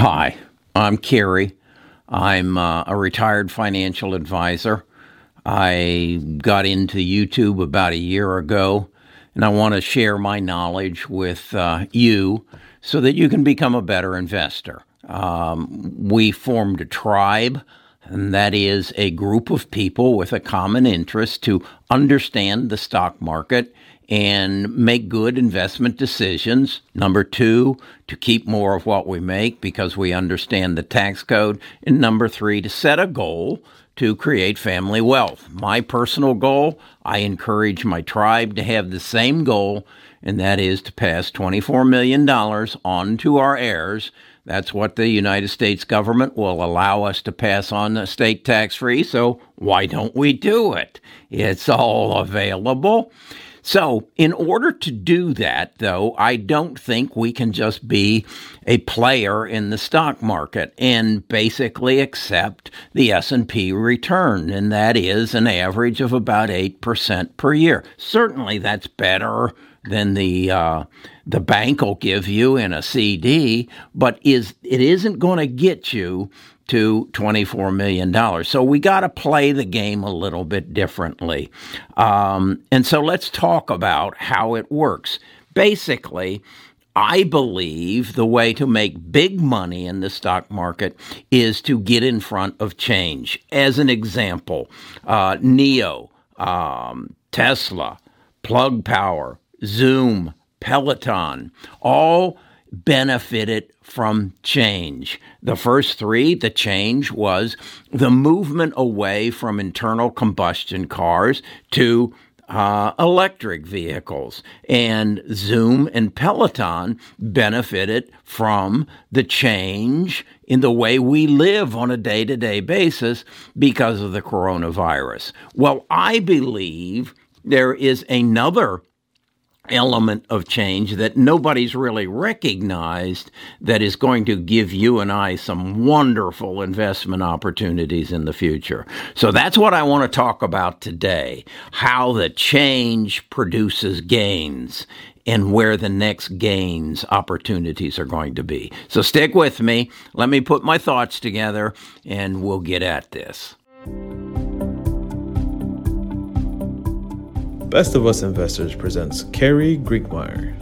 Hi, I'm Kerry. I'm uh, a retired financial advisor. I got into YouTube about a year ago, and I want to share my knowledge with uh, you so that you can become a better investor. Um, we formed a tribe, and that is a group of people with a common interest to understand the stock market and make good investment decisions. Number two, to keep more of what we make because we understand the tax code. And number three, to set a goal to create family wealth. My personal goal, I encourage my tribe to have the same goal, and that is to pass $24 million on to our heirs. That's what the United States government will allow us to pass on the state tax free. So why don't we do it? It's all available. So, in order to do that, though, I don't think we can just be a player in the stock market and basically accept the S&P return, and that is an average of about 8% per year. Certainly that's better than the uh, the bank will give you in a CD, but is it isn't going to get you to $24 million. So we got to play the game a little bit differently. Um, and so let's talk about how it works. Basically, I believe the way to make big money in the stock market is to get in front of change. As an example, uh, NIO, um, Tesla, Plug Power, Zoom, Peloton, all benefited from change. The first three, the change was the movement away from internal combustion cars to uh, electric vehicles. And Zoom and Peloton benefited from the change in the way we live on a day to day basis because of the coronavirus. Well, I believe there is another element of change that nobody's really recognized that is going to give you and I some wonderful investment opportunities in the future. So that's what I want to talk about today how the change produces gains and where the next gains opportunities are going to be. So stick with me. Let me put my thoughts together and we'll get at this. Best of Us Investors presents Kerry Griegmeier.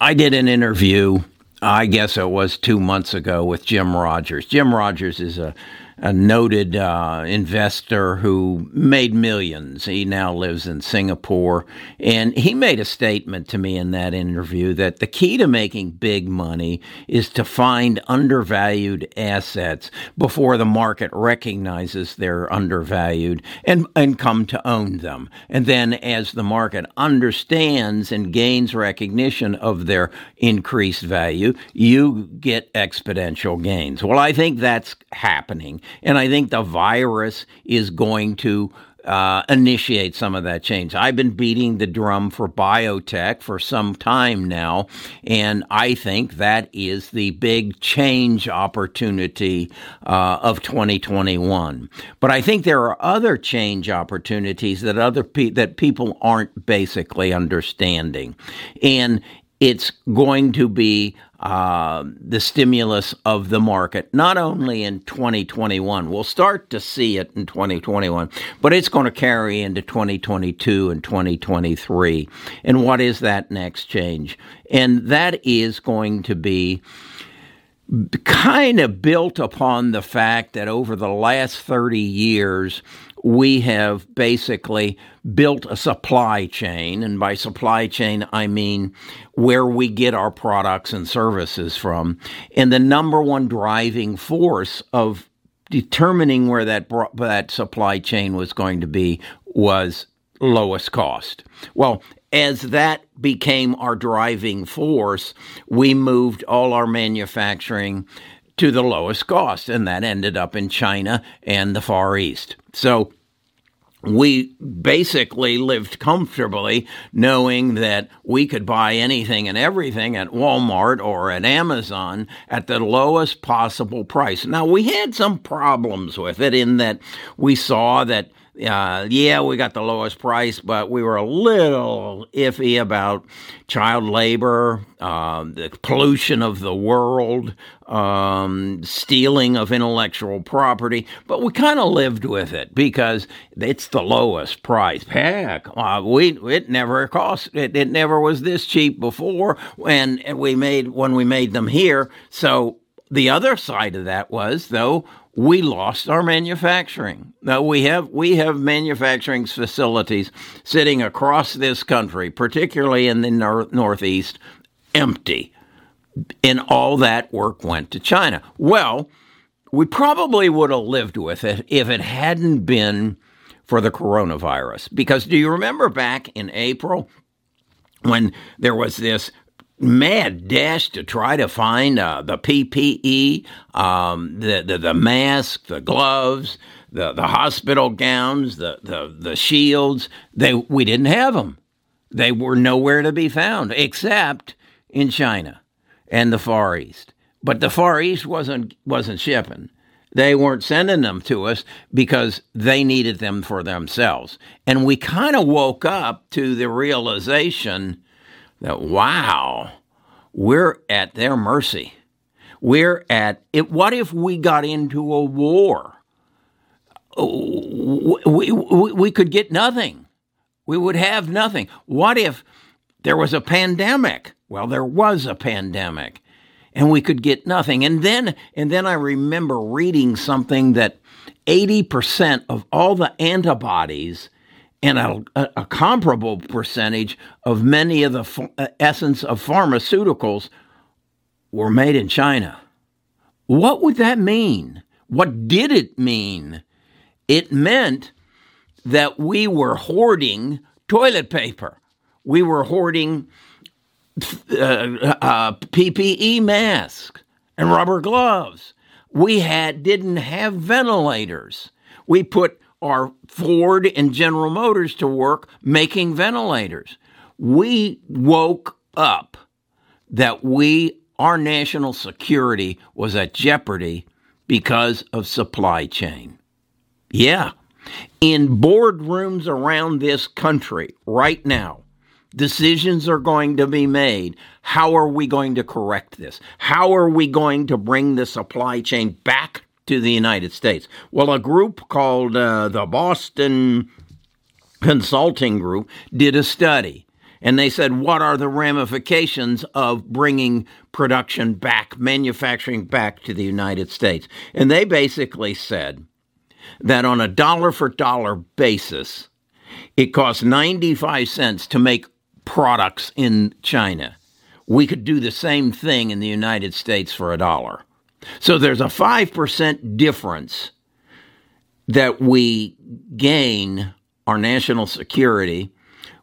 I did an interview, I guess it was two months ago, with Jim Rogers. Jim Rogers is a a noted uh, investor who made millions. He now lives in Singapore. And he made a statement to me in that interview that the key to making big money is to find undervalued assets before the market recognizes they're undervalued and, and come to own them. And then as the market understands and gains recognition of their increased value, you get exponential gains. Well, I think that's happening. And I think the virus is going to uh, initiate some of that change. I've been beating the drum for biotech for some time now, and I think that is the big change opportunity uh, of 2021. But I think there are other change opportunities that other pe- that people aren't basically understanding, and it's going to be uh, the stimulus of the market, not only in 2021. We'll start to see it in 2021, but it's going to carry into 2022 and 2023. And what is that next change? And that is going to be kind of built upon the fact that over the last 30 years, we have basically built a supply chain. And by supply chain, I mean where we get our products and services from. And the number one driving force of determining where that, that supply chain was going to be was lowest cost. Well, as that became our driving force, we moved all our manufacturing to the lowest cost, and that ended up in China and the Far East. So we basically lived comfortably knowing that we could buy anything and everything at Walmart or at Amazon at the lowest possible price. Now, we had some problems with it in that we saw that uh, yeah, we got the lowest price, but we were a little iffy about child labor, uh, the pollution of the world, um, stealing of intellectual property. But we kind of lived with it because it's the lowest price. Heck, uh, we it never cost it, it never was this cheap before, and we made when we made them here. So the other side of that was though we lost our manufacturing. Now we have we have manufacturing facilities sitting across this country, particularly in the nor- northeast, empty. And all that work went to China. Well, we probably would have lived with it if it hadn't been for the coronavirus. Because do you remember back in April when there was this mad dash to try to find uh, the PPE, um, the, the, the mask, the gloves, the the hospital gowns, the the the shields. They we didn't have them. They were nowhere to be found except in China and the Far East. But the Far East wasn't wasn't shipping. They weren't sending them to us because they needed them for themselves. And we kind of woke up to the realization that, wow, we're at their mercy. We're at it. What if we got into a war? Oh, we, we, we could get nothing. We would have nothing. What if there was a pandemic? Well, there was a pandemic and we could get nothing. And then, and then I remember reading something that 80% of all the antibodies and a, a, comparable percentage of many of the uh, essence of pharmaceuticals were made in China. What would that mean? What did it mean? It meant that we were hoarding toilet paper. We were hoarding uh, uh, PPE masks and rubber gloves. We had didn't have ventilators. We put our Ford and General Motors to work making ventilators. We woke up that we our national security was at jeopardy because of supply chain. Yeah. In boardrooms around this country right now, decisions are going to be made. How are we going to correct this? How are we going to bring the supply chain back to the United States? Well, a group called uh, the Boston Consulting Group did a study. And they said, what are the ramifications of bringing production back, manufacturing back to the United States? And they basically said that on a dollar for dollar basis, it costs 95 cents to make products in China. We could do the same thing in the United States for a dollar. So there's a 5% difference that we gain our national security,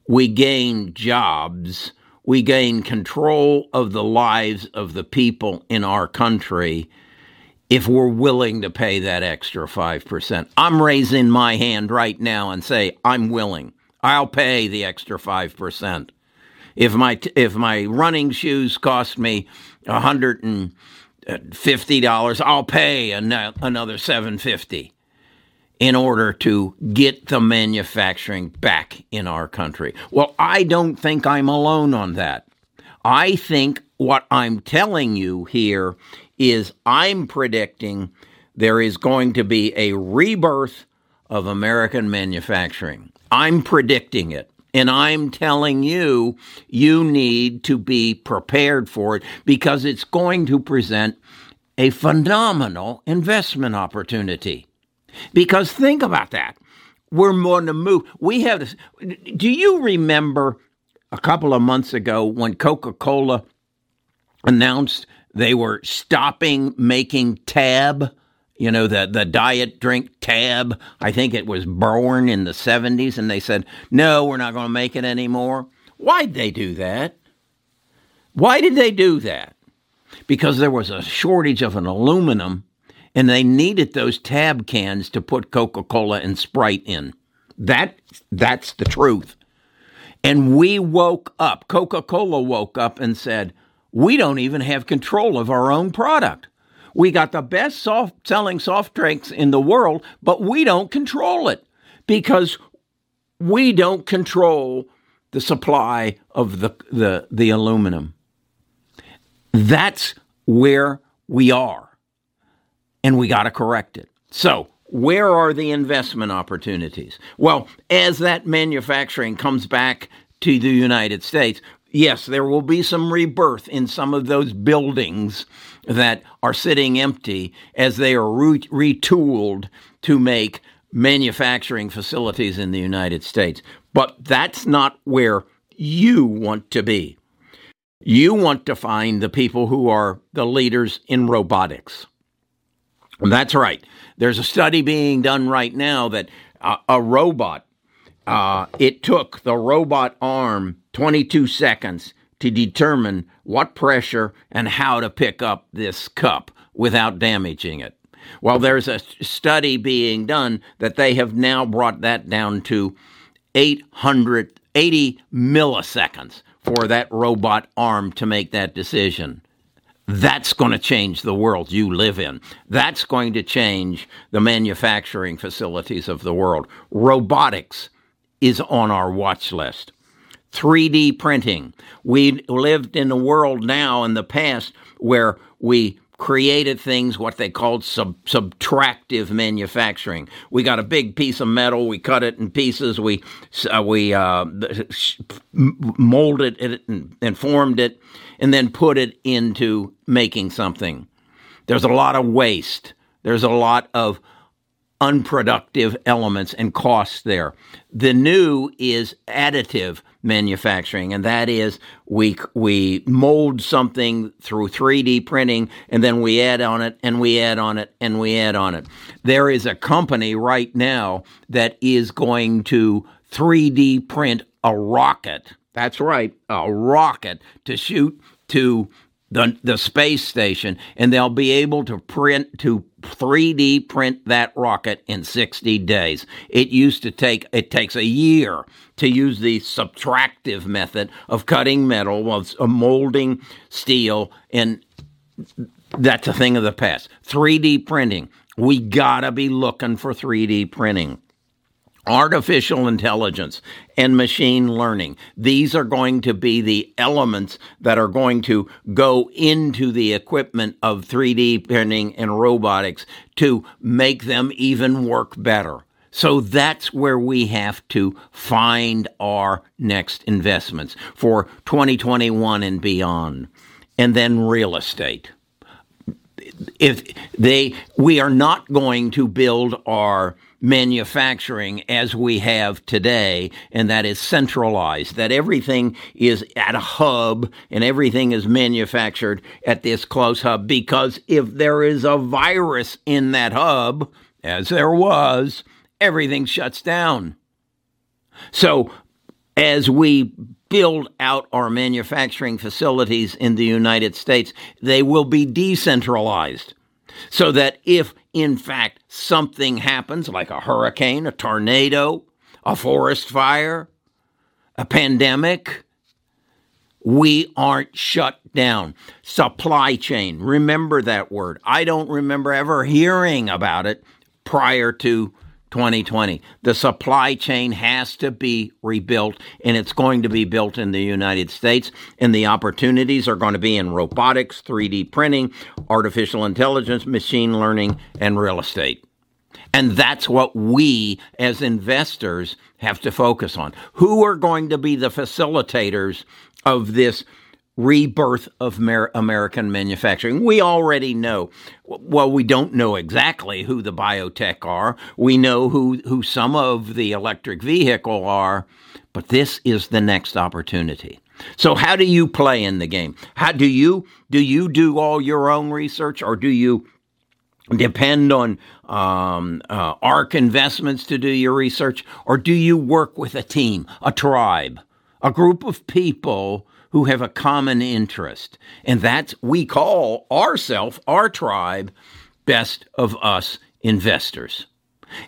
we gain jobs, we gain control of the lives of the people in our country if we're willing to pay that extra 5%. I'm raising my hand right now and say, I'm willing. I'll pay the extra 5%. If my if my running shoes cost me a hundred and fifty dollars, I'll pay an- another seven fifty in order to get the manufacturing back in our country. Well, I don't think I'm alone on that. I think what I'm telling you here is I'm predicting there is going to be a rebirth of American manufacturing. I'm predicting it. And I'm telling you, you need to be prepared for it because it's going to present a phenomenal investment opportunity. Because think about that. We're going to move. We have this. Do you remember a couple of months ago when Coca Cola announced they were stopping making Tab? You know, the, the diet drink tab. I think it was born in the 70s, and they said, no, we're not going to make it anymore. Why'd they do that? Why did they do that? Because there was a shortage of an aluminum, and they needed those tab cans to put Coca Cola and Sprite in. That, that's the truth. And we woke up, Coca Cola woke up and said, we don't even have control of our own product. We got the best soft selling soft drinks in the world, but we don't control it because we don't control the supply of the, the, the aluminum. That's where we are. And we got to correct it. So, where are the investment opportunities? Well, as that manufacturing comes back to the United States, yes, there will be some rebirth in some of those buildings that are sitting empty as they are re- retooled to make manufacturing facilities in the United States. But that's not where you want to be. You want to find the people who are the leaders in robotics. That's right. There's a study being done right now that uh, a robot, uh, it took the robot arm 22 seconds to determine what pressure and how to pick up this cup without damaging it. Well, there's a study being done that they have now brought that down to 880 milliseconds for that robot arm to make that decision. That's going to change the world you live in. That's going to change the manufacturing facilities of the world. Robotics is on our watch list. 3D printing. We lived in a world now in the past where we created things what they called sub- subtractive manufacturing. We got a big piece of metal, we cut it in pieces, we uh, we uh, molded it and, and formed it, and then put it into making something. There's a lot of waste. There's a lot of unproductive elements and costs there. The new is additive manufacturing, and that is we we mold something through 3D printing, and then we add on it, and we add on it, and we add on it. There is a company right now that is going to 3D print a rocket. That's right, a rocket to shoot to the, the space station, and they'll be able to print to 3D print that rocket in 60 days. It used to take it takes a year to use the subtractive method of cutting metal while molding steel, and that's a thing of the past. 3D printing. We gotta be looking for 3D printing artificial intelligence and machine learning. These are going to be the elements that are going to go into the equipment of 3D printing and robotics to make them even work better. So that's where we have to find our next investments for 2021 and beyond. And then real estate. If they we are not going to build our manufacturing as we have today, and that is centralized, that everything is at a hub and everything is manufactured at this close hub. Because if there is a virus in that hub, as there was, everything shuts down. So, as we build out our manufacturing facilities in the United States, they will be decentralized so that if in fact something happens, like a hurricane, a tornado, a forest fire, a pandemic, we aren't shut down. Supply chain, remember that word. I don't remember ever hearing about it prior to 2020. The supply chain has to be rebuilt, and it's going to be built in the United States. And the opportunities are going to be in robotics, 3D printing, artificial intelligence, machine learning, and real estate. And that's what we as investors have to focus on. Who are going to be the facilitators of this rebirth of American manufacturing. We already know. Well, we don't know exactly who the biotech are. We know who, who some of the electric vehicle are, but this is the next opportunity. So how do you play in the game? How do you do you do all your own research or do you depend on um, uh, ARK investments to do your research or do you work with a team, a tribe, a group of people who have a common interest. And that's, we call ourself, our tribe, best of us investors.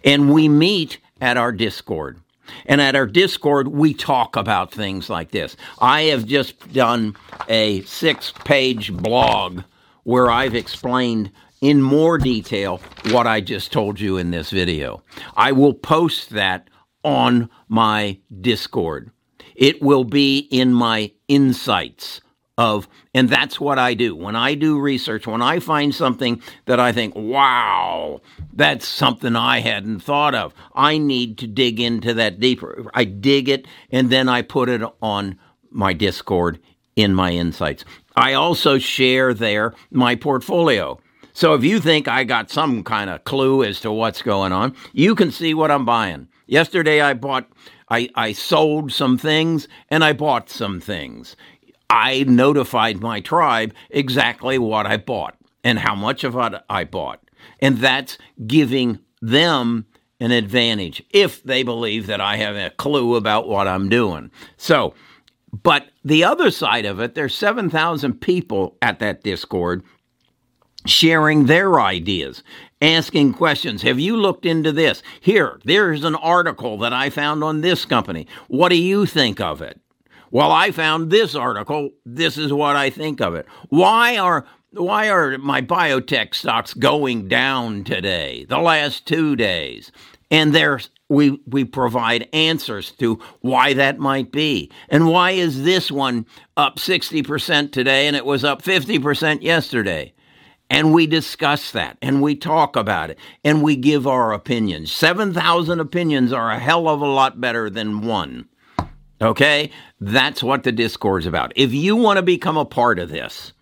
And we meet at our Discord. And at our Discord, we talk about things like this. I have just done a six page blog where I've explained in more detail what I just told you in this video. I will post that on my Discord. It will be in my insights of and that's what I do. When I do research, when I find something that I think, "Wow, that's something I hadn't thought of." I need to dig into that deeper. I dig it and then I put it on my Discord in my insights. I also share there my portfolio. So if you think I got some kind of clue as to what's going on, you can see what I'm buying. Yesterday I bought I, I sold some things and I bought some things. I notified my tribe exactly what I bought and how much of it I bought. And that's giving them an advantage if they believe that I have a clue about what I'm doing. So, but the other side of it, there's 7,000 people at that Discord sharing their ideas, asking questions. Have you looked into this? Here, there's an article that I found on this company. What do you think of it? Well, I found this article. This is what I think of it. Why are why are my biotech stocks going down today? The last 2 days. And there's we we provide answers to why that might be. And why is this one up 60% today and it was up 50% yesterday? And we discuss that and we talk about it and we give our opinions. 7,000 opinions are a hell of a lot better than one. Okay? That's what the Discord is about. If you want to become a part of this,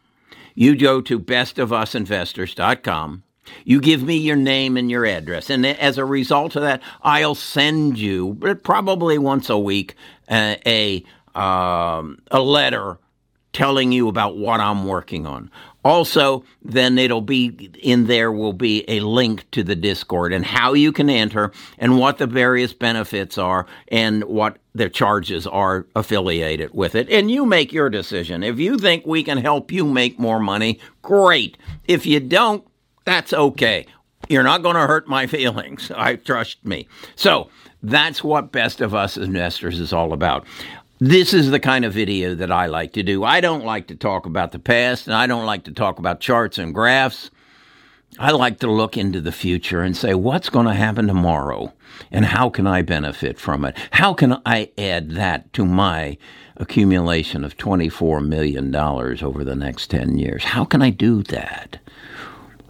you go to bestofusinvestors.com. You give me your name and your address. And as a result of that, I'll send you, probably once a week, uh, a, um, a letter telling you about what I'm working on. Also, then it'll be in there will be a link to the Discord and how you can enter and what the various benefits are and what the charges are affiliated with it. And you make your decision. If you think we can help you make more money, great. If you don't, that's okay. You're not going to hurt my feelings. I trust me. So, that's what Best of Us Investors is all about. This is the kind of video that I like to do. I don't like to talk about the past and I don't like to talk about charts and graphs. I like to look into the future and say, what's going to happen tomorrow? And how can I benefit from it? How can I add that to my accumulation of $24 million over the next 10 years? How can I do that?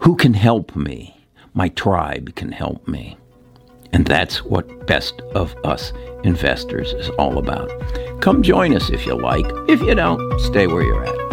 Who can help me? My tribe can help me. And that's what Best of Us Investors is all about. Come join us if you like. If you don't, stay where you're at.